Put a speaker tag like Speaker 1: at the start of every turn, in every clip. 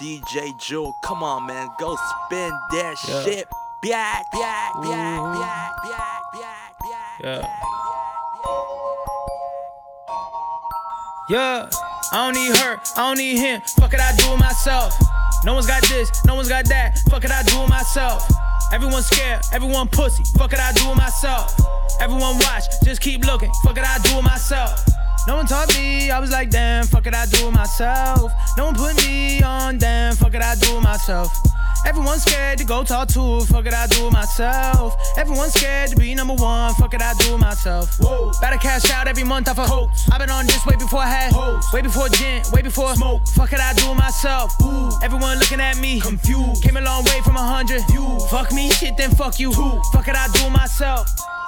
Speaker 1: DJ Jewel, come on, man, go spin that yeah. shit. Back, back, back, back, back, back, back.
Speaker 2: Yeah. Yeah, I don't need her, I don't need him. Fuck it, I do it myself. No one's got this, no one's got that. Fuck it, I do it myself. Everyone scared, everyone pussy. Fuck it, I do it myself. Everyone watch, just keep looking. Fuck it, I do it myself. No one taught me, I was like, damn, fuck it, I do it myself. No one put me on, damn, fuck it, I do it myself. Everyone's scared to go talk to, fuck it, I do it myself. Everyone's scared to be number one, fuck it, I do it myself. Whoa. Better cash out every month off a hoax. I've been on this way before I had hoes. Way before gin, way before smoke. Fuck it, I do it myself. Ooh. Everyone looking at me, confused. Came a long way from a hundred. You fuck me, shit, then fuck you. Ooh. Fuck it, I do it myself.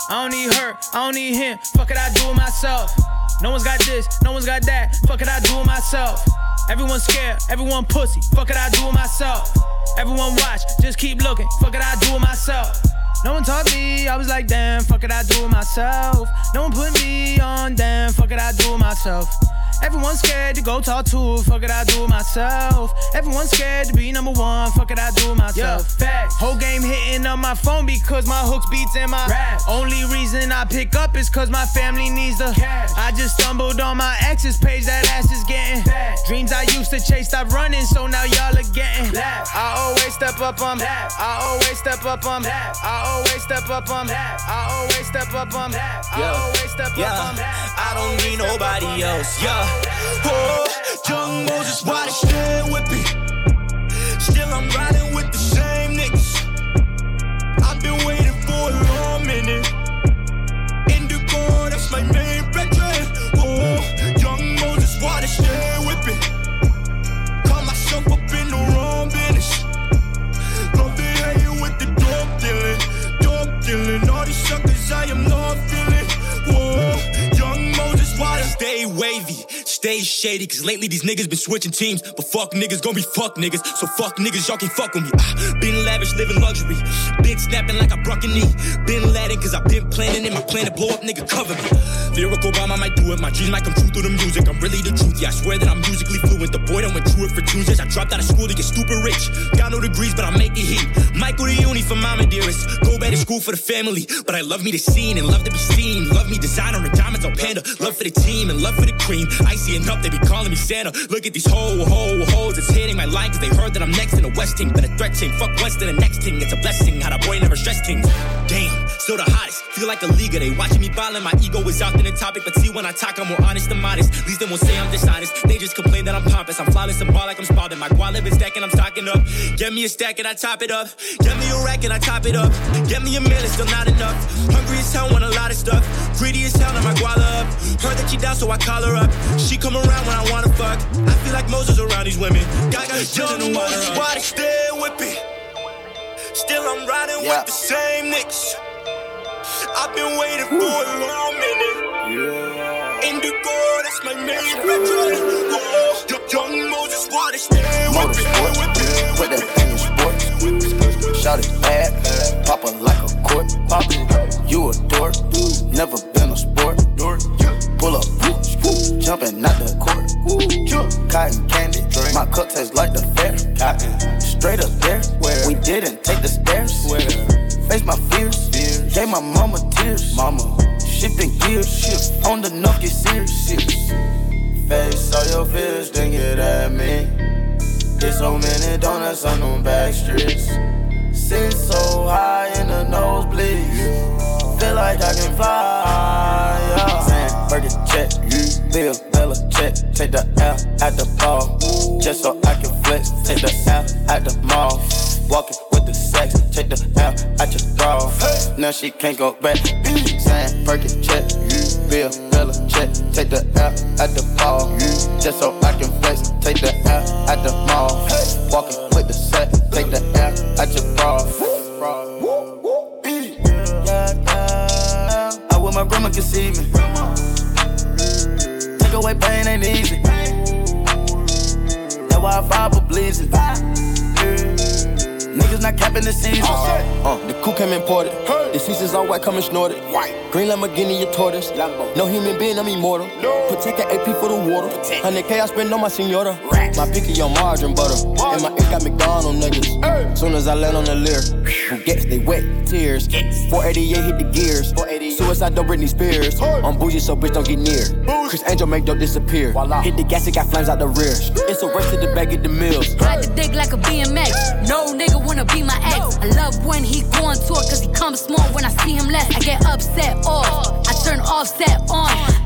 Speaker 2: I don't need her, I don't need him. Fuck it, I do it myself. No one's got this, no one's got that. Fuck it, I do it myself. Everyone scared, everyone pussy. Fuck it, I do it myself. Everyone watch, just keep looking. Fuck it, I do it myself. No one taught me, I was like, damn, fuck it, I do it myself. No one put me on, damn, fuck it, I do it myself. Everyone's scared to go talk to, fuck it, I do it myself. Everyone's scared to be number one, fuck it, I do it myself. Yeah, fact. Whole game hitting on my phone because my hooks beats in my rap. Only reason I pick up is cause my family needs the cash. I just stumbled on my ex's page, that ass is getting fat. Dreams I used to chase, stop running, so now y'all are getting left. I always step up on left. I always step up on left. I always step up on left. I always step up on left. I always step
Speaker 3: up on left. I don't need nobody else, yeah. Oh, young Moses, why they still with me? Still, I'm riding shady, cause lately these niggas been switching teams. But fuck niggas, gon' be fuck niggas. So fuck niggas, y'all can fuck with me. Ah, been lavish, living luxury. Been snapping like I broke a knee. Been Latin, cause I been planning in my plan to blow up, nigga, cover me. Lyrical bomb, I might do it. My dreams might come true through the music. I'm really the truth, yeah, I swear that I'm musically fluent. The boy done went through it for two years. I dropped out of school to get stupid rich. Got no degrees, but I make it heat. Go to uni for mama dearest. Go back to school for the family. But I love me the scene and love to be seen. Love me designer and diamonds on panda. Love for the team and love for the cream. Icy enough, they be calling me Santa. Look at these whole, whole hoes. It's hitting my line cause they heard that I'm next in the West team. But a threat team, fuck West to the next team. It's a blessing how the boy never stress things. Still the hottest. Feel like a leaguer. They watching me ballin'. My ego is out in the topic. But see, when I talk, I'm more honest than modest. At least they won't say I'm dishonest. They just complain that I'm pompous. I'm flawless and ball like I'm spalding. My wallet been stacking, I'm stocking up. Get me a stack and I top it up. Get me a rack and I top it up. Get me a meal, it's still not enough. Hungry as hell, want a lot of stuff. Greedy as hell, now my guala up. Heard that she down, so I call her up. She come around when I wanna fuck. I feel like Moses around these women. Got got young Moses, why they still whipping? Still I'm riding yeah. with the same niggas. I've been waiting for a long minute. Yeah. Indigo, that's my main name. Oh, young Moses, why they still whipping?
Speaker 4: Put that thing in sports. Shout it bad, pop it like a court. Pop it, you a dork. Never been a sport. Pull up, jumping out the court. Cotton candy, my cup tastes like the fair. Cotton, straight up there, where we didn't take the stairs. Face my fears, gave my mama tears. Mama, shifting gears, shift on the nuff, get serious. Face all your fears, then get at me. There's so many donuts on them back streets. Sit so high in the nosebleeds. Feel like I can fly. Yeah. Burger check, you Bill, Bella check. Take the L at the ball. Just so I can flex. Take the L at the mall. Walking the sex. Take the L at your bra. Now she can't go back. Saying, Burger check, Bill, Bella check. Take the L at the ball. Just so I can flex. Take the L at the mall. Walking with the sex. Take the L at your bra. I wish my grandma could see me. Take away pain ain't easy. That why I fight for bleeding. Niggas
Speaker 5: niggas not capping the season.
Speaker 6: Uh, the coup came imported. The seasons all white, coming snorted. White. Green Lamborghini, your tortoise. Lambo. No human being, I'm immortal. No. Protect an AP for the water. 100K I spend on my senora. Racks. My picky on margarine butter. And my ink got McDonald niggas. Hey. Soon as I land on the leer, who gets they wet tears. 488 hit the gears. Suicide don't Britney Spears. I'm bougie, so bitch don't get near. Criss Angel make dope disappear. Voila. Hit the gas, it got flames out the rear. It's a race to the bag of the mills.
Speaker 7: Ride the dick like a BMX. No nigga wanna be my ex. I love when he going to it, cause he comes small when I see him less. I get upset off. I turn offset on.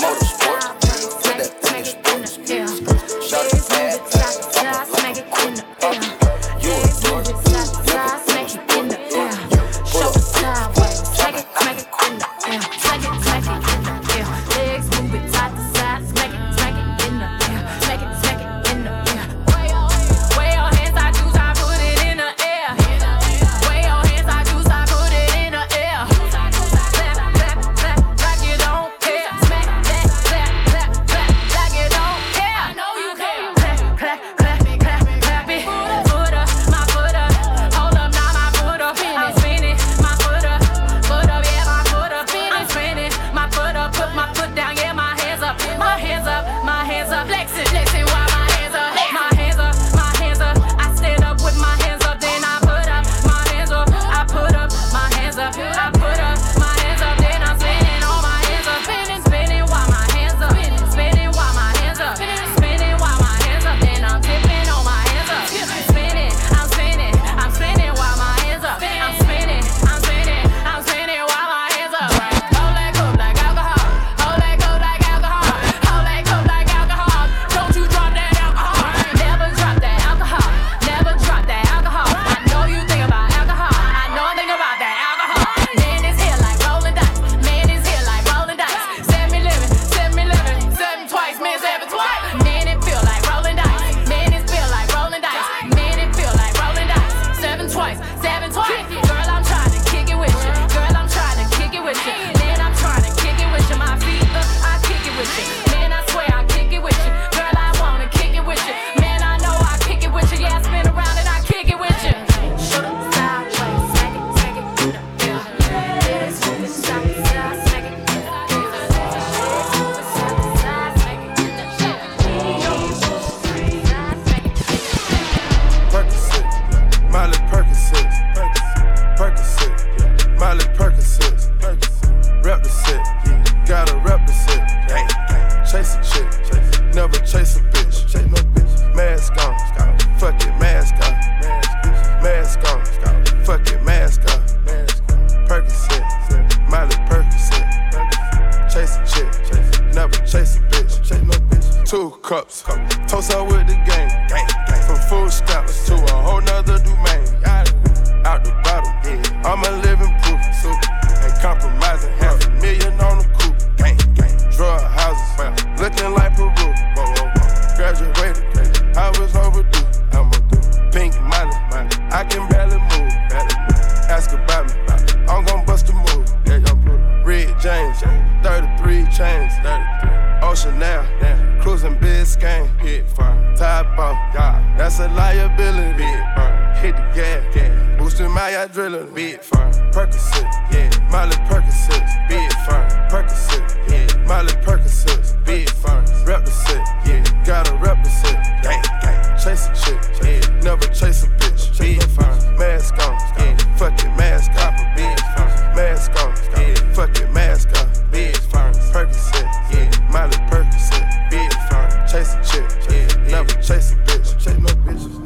Speaker 5: Motorsport.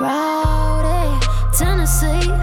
Speaker 8: Rowdy Tennessee.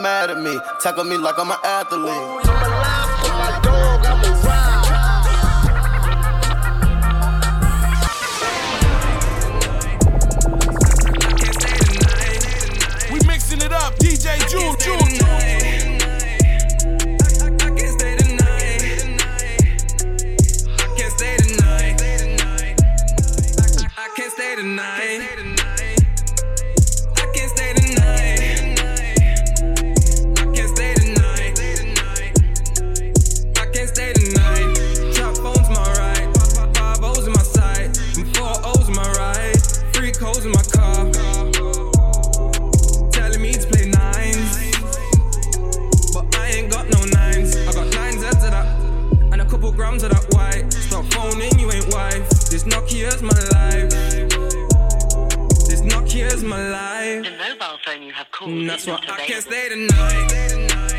Speaker 6: mad at me. Tackle me like I'm an athlete.
Speaker 9: Dog, I'm a that's why I can't stay
Speaker 10: tonight.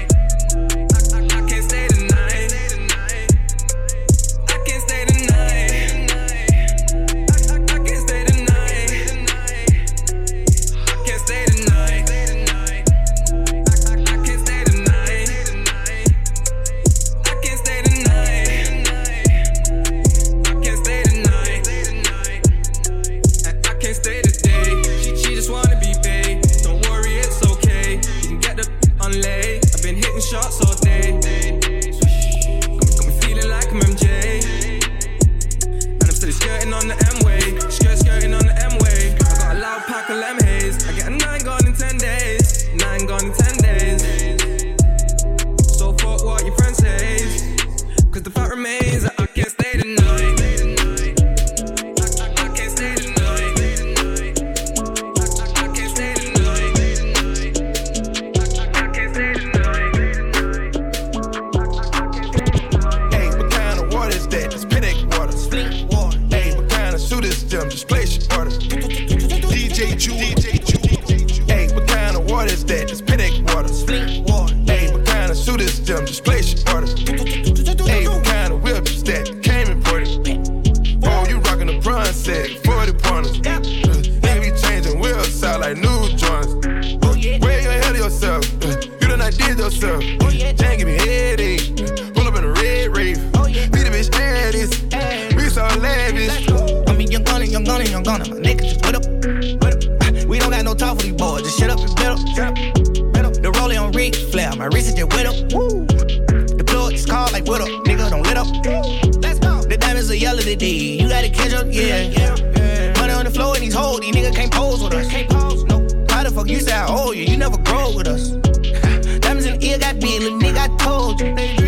Speaker 10: Diamonds are yellow today. You gotta catch up, yeah. yeah. Money on the floor in these hoes, these niggas can't pose with us. Can't pose, no. How the fuck you say I owe you? You never grow with us. Diamonds in the ear got big, little nigga, I told you.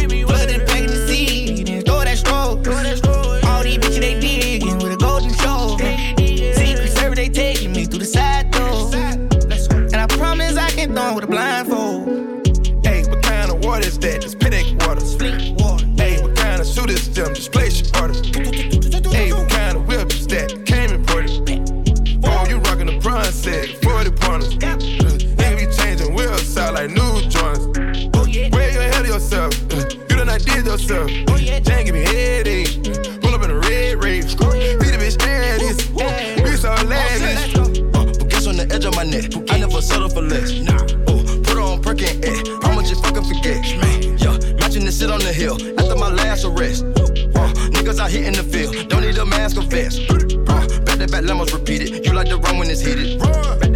Speaker 11: Did.
Speaker 10: Oh yeah.
Speaker 11: Jane give me headache. Uh, Pull up in a red rave. Beat the bitch ass. We so lavish.
Speaker 6: Uh, Bouquets on the edge of my neck. I never settle for less. Nah. Oh, put her on Perkin eh. I'ma just fucking forget. Matching the shit on the hill after my last arrest. Uh, niggas out here in the field, don't need a mask or vest. Uh, back to back lemons repeated. You like to run when it's heated.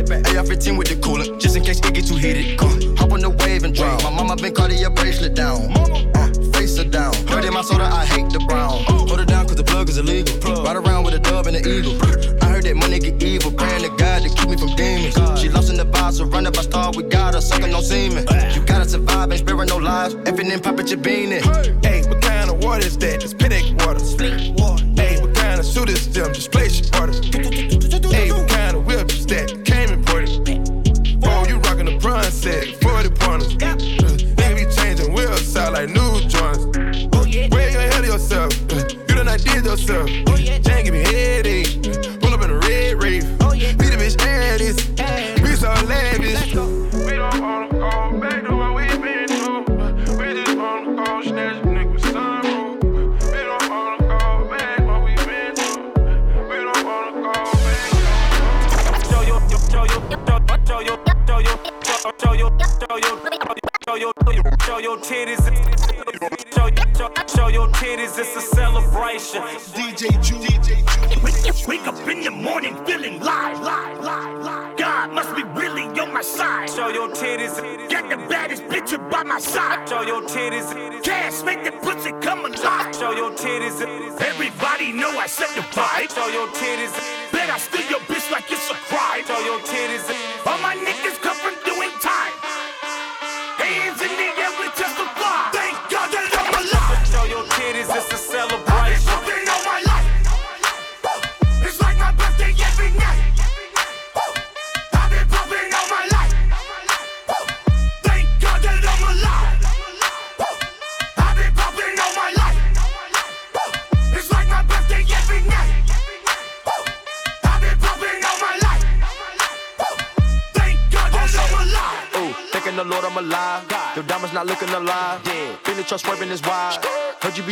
Speaker 6: Back AR-15 with the coolant, just in case it get too heated. Uh, hop on the wave and drown. My mama been Cartier bracelet down. Uh, my soda, I hate the brown. Hold it down cause the plug is illegal. Ride around with a dove and an eagle. I heard that money get evil. Praying to God to keep me from demons. She lost in the vibe, surrounded by stars. We got her sucking no semen. You gotta survive, ain't sparing no lives. Effing and popping your bean in.
Speaker 11: Hey, what kind of water is that? It's Pedic water.
Speaker 10: Fleet water.
Speaker 11: Hey, what kind of suit is them? Just place your order. Oh
Speaker 10: yeah.
Speaker 11: Jane give me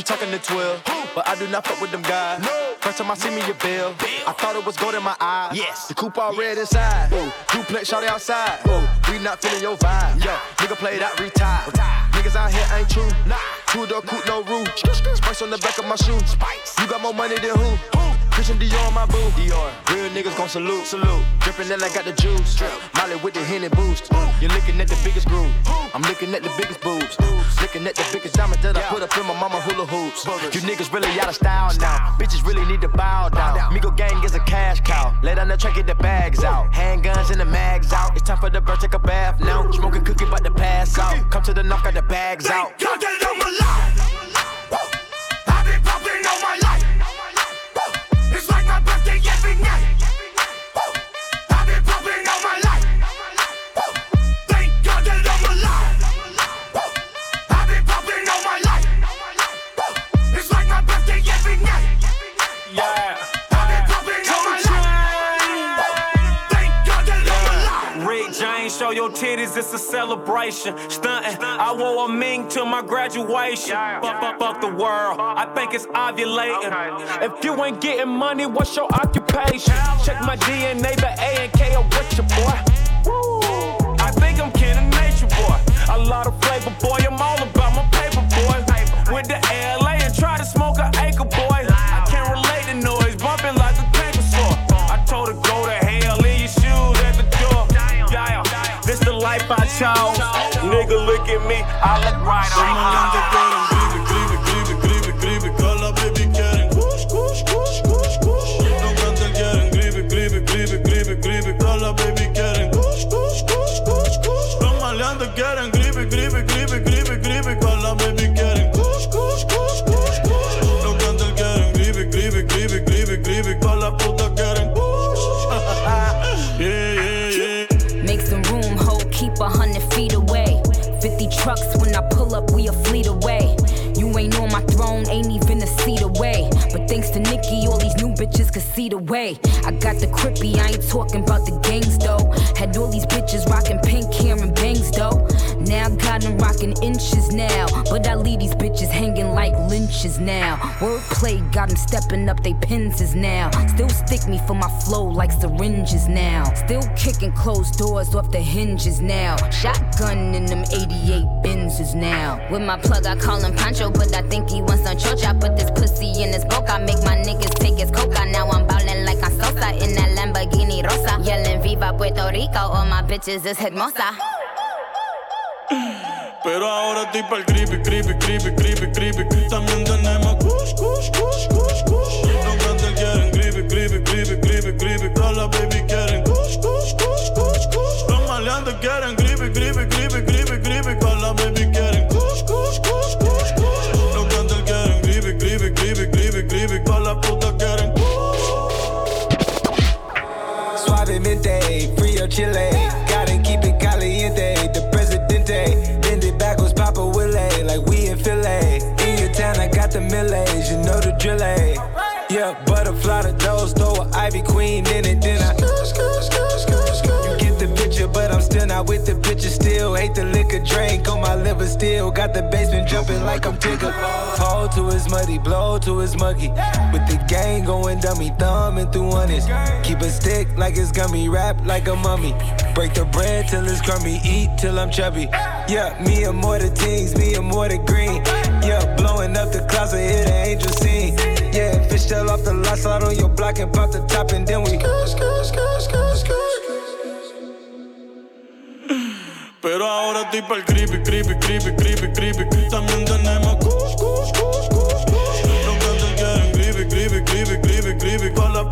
Speaker 6: talking to 12, but I do not fuck with them guys. First time I see me, your bill. I thought it was gold in my eyes.
Speaker 10: Yes.
Speaker 6: The coupe all red inside. Ooh, duplex shot outside. Ooh, we not feeling your vibe. Yo, nigga played out, retired. Niggas out here ain't true. Nah, two door coupe, no roof. Spice on the back of my shoe. Spice. You got more money than who? Christian Dior on my boo. Dior. Real niggas gon' salute. Salute. Drippin' then I got the juice. Drip. Molly with the Henny boost. You're looking at the biggest groove. I'm looking at the biggest boobs. Looking at the biggest diamond that I put up in my mama hula hoops. You niggas really out of style now. Bitches really need to bow down. Migo gang is a cash cow. Lay down the track, get the bags out. Handguns and the mags out. It's time for the bird, take a bath now. Smoking cookie, but to pass out. Come to the knock, got the bags out.
Speaker 3: Thank God that I'm alive.
Speaker 12: Titties, it's a celebration. Stunting, I wore a mink to my graduation. Fuck, fuck, fuck the world, I think it's ovulating. If you ain't getting money, what's your occupation? Check my DNA, the A and K are with your boy. Woo. I think I'm kin of nature, boy. A lot of flavor, boy, I'm all about my paper, boy. With the LA and try to smoke life I chose. Nigga, look at me, I look right on empty trucks when I pull up, we a fleet away. You ain't on my throne, ain't even a seat away. But thanks to Nikki, all these new
Speaker 13: bitches can see the way. I got the crippy, I ain't talking about the gangs though. Had all these bitches rocking pink hair and bangs though. Now got them rocking inches now. But I leave these bitches hanging like lynches now. Wordplay got them stepping up they pins is now. Still stick me for my flow like syringes now. Still kicking closed doors off the hinges now. Shotgun in them 88 Benzes now. With my plug, I call him Pancho but I think he wants some church. I put this pussy in his boca, I make my niggas take his coca. Now I'm ballin' like I'm Sosa in that Lamborghini Rosa. Yelling Viva Puerto Rico, all my bitches is hermosa.
Speaker 14: Pero ahora estoy pa'l creepy, creepy, creepy, creepy, creepy. También tenemos kush, kush, kush, kush, kush. Los grandes quieren creepy, creepy, creepy, creepy, creepy. Todas las baby quieren kush, kush, kush, kush, kush. Los maleantes quieren creepy, creepy,
Speaker 15: Still got the basement jumping like I'm Tigger. Fall to his muddy, blow to his muggy. With the gang going dummy, thumbing through honest. Keep a stick like it's gummy, wrap like a mummy. Break the bread till it's crummy, eat till I'm chubby. Yeah, me and more the things, me and more the green. Yeah, blowing up the closet, hit an angel scene. Yeah, fish off the lot, slide on your block and pop the top, and then we.
Speaker 14: Estoy pa'l creepy, creepy, creepy, creepy, creepy. También tenemos kush, kush, kush, kush, kush. Los grandes quieren creepy, creepy, creepy, creepy, creepy. Todas
Speaker 15: la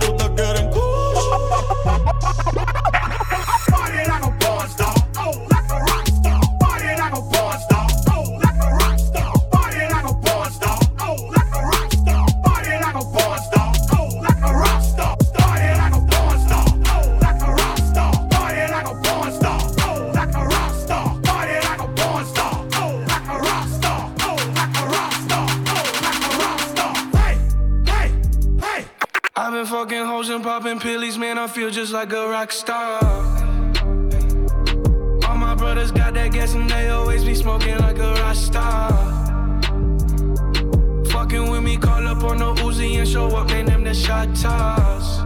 Speaker 15: shot toss.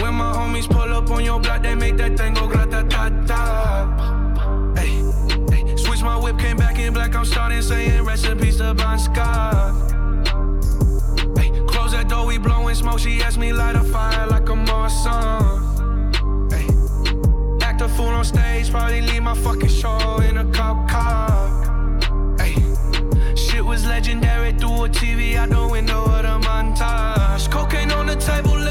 Speaker 15: When my homies pull up on your block, they make that thing go grata ta ta. Hey, hey, switch my whip, came back in black. I'm starting saying recipes to Bon Scott. Hey, close that door, we blowing smoke. She asked me light a fire like a Marsan. Hey, act a fool on stage, probably leave my fucking show in a cop car. Hey, shit was legendary through a TV out the window of the montage. Cocaine on the table,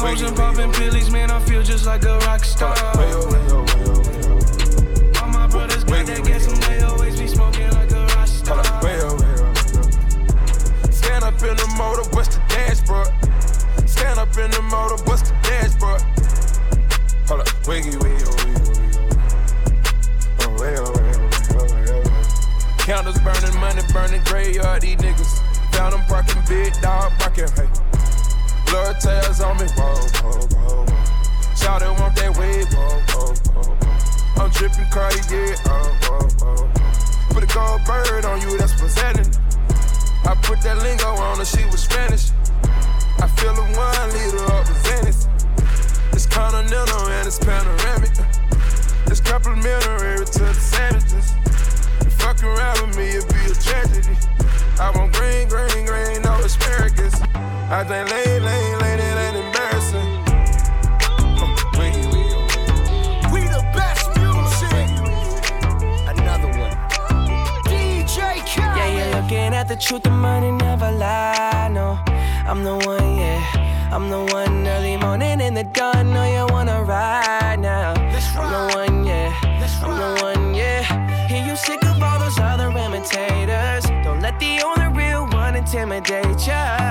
Speaker 15: hoes and popping pillies, man. I feel just like a rock star. All my brothers got that gas and they always be smoking like a rock star.
Speaker 11: Stand up in the motor, bust the dashboard. Stand up in the motor, bust the dashboard. Hold up, wiggy, wiggy, wiggy, wiggy. Oh, wiggy, wiggy, oh, wiggy. Candles burning, money burning, graveyard, these niggas. Found them barking, big dog barking, hey. Blood tails on me, whoa, whoa, whoa, whoa. Shout it, want that wave, whoa, whoa, whoa, whoa. I'm dripping Cartier, oh, whoa, whoa. Put a gold bird on you, that's presenting. I put that lingo on her, she was Spanish. I feel a one liter up the Venice. It's continental and it's panoramic. It's complimentary to the sandwiches. You fuck around with me, it'd be a tragedy. I want green, green, green, no asparagus. I think late, late, late, it ain't embarrassing.
Speaker 16: Yeah, you're looking at the truth, the money never lie. No, I'm the one, yeah. I'm the one early morning in the dawn. No, you wanna ride now. I'm the one,
Speaker 4: yeah. I'm the one, yeah. Hear you sick of all those other imitators. Don't let the only real one intimidate you.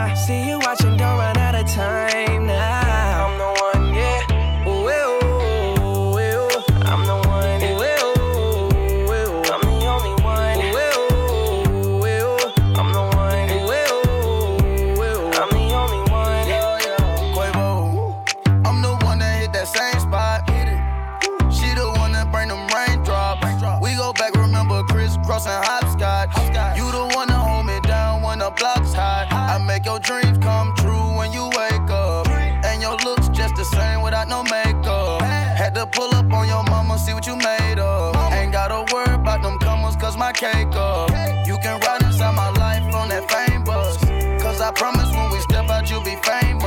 Speaker 4: Make your dreams come true when you wake up. And your looks just the same without no makeup. Had to pull up on your mama, see what you made of. Ain't gotta worry about them comers, cause my cake up. You can ride inside my life on that fame bus. Cause I promise when we step out, you'll be famous.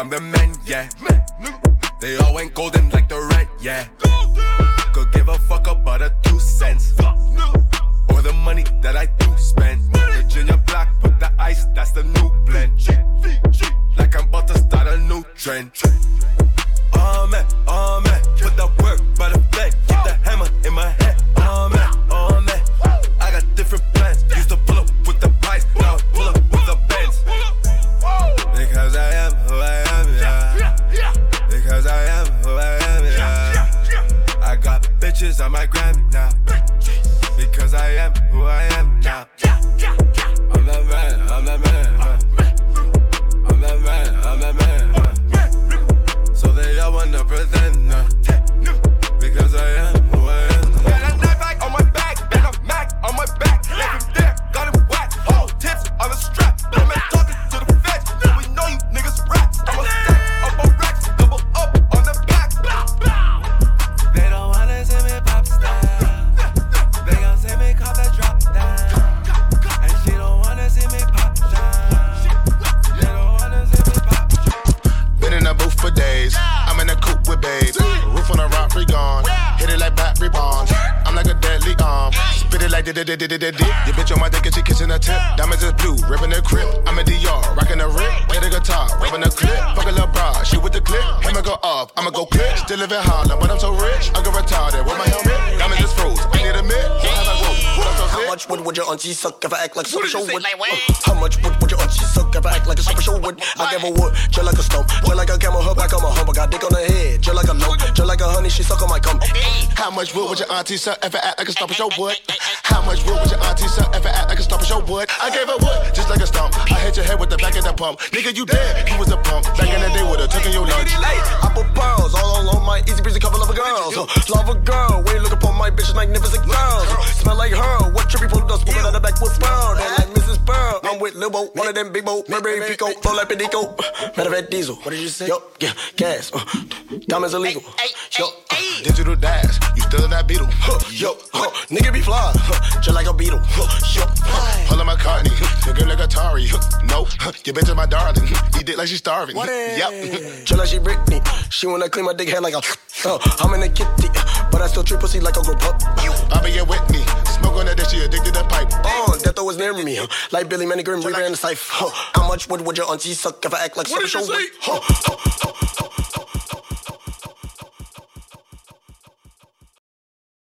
Speaker 17: I'm the
Speaker 18: man, yeah. They all ain't golden like the rent, yeah. Could give a fuck about a two cents. Or the money that I do spend. Virginia black, put the ice, that's the new blend. Like I'm about to start a new trend. Oh man, oh man, put the work by the flag. Keep the hammer in my head. Oh man, oh man, I got different
Speaker 19: auntie suck if I act like a super show would? How much wood would your auntie suck if I act like a super show would? I give a wood, just like a stump, just like a camel, her back on my hump. I got dick on her head, just like a lump, just like a honey, she suck on my cum.
Speaker 20: How much wood would your auntie suck if I act like a stump of your wood? How much wood would your auntie suck if I act wood? I gave her wood, just like a stump. I hit your head with the back of the pump. Nigga, you dead. You was a pump. Back in the day with a tuck in your lunch.
Speaker 19: Hey, I put pearls all on my easy breezy couple of girls. Uh, love a girl, when you look upon my bitches magnificent girls. Smell like her, what trippy pulled us, smoking out the back with Pearl. They like Mrs. Pearl. I'm with Lil Bo, one of them big Bo, Burberry Pico, flow like Pedico. Matter of fact, Diesel. What did you say? Yo, yeah, gas. Uh, diamonds illegal. Yo, uh,
Speaker 20: Digital dash. Still in that beetle.
Speaker 19: Huh, yo, huh, nigga be fly, huh, just like a beetle. Huh, yo, huh.
Speaker 20: Pull on my cartney. Nigga like Atari. Huh, No, huh, your bitch is my darling. Eat it like she's starving. Yep.
Speaker 19: Just like she Britney. She wanna clean my dick head like a. Uh, I'm in a kitty, but I still treat pussy like a grown pup.
Speaker 20: I be your Whitney. Smoke on that, that she addicted to pipe.
Speaker 19: Oh, death always near me. Huh? Like Billy Manny Grim, we ran the safe. Huh? How much would, would your auntie suck if I act like
Speaker 20: What did you say?
Speaker 19: Huh? Huh? Huh?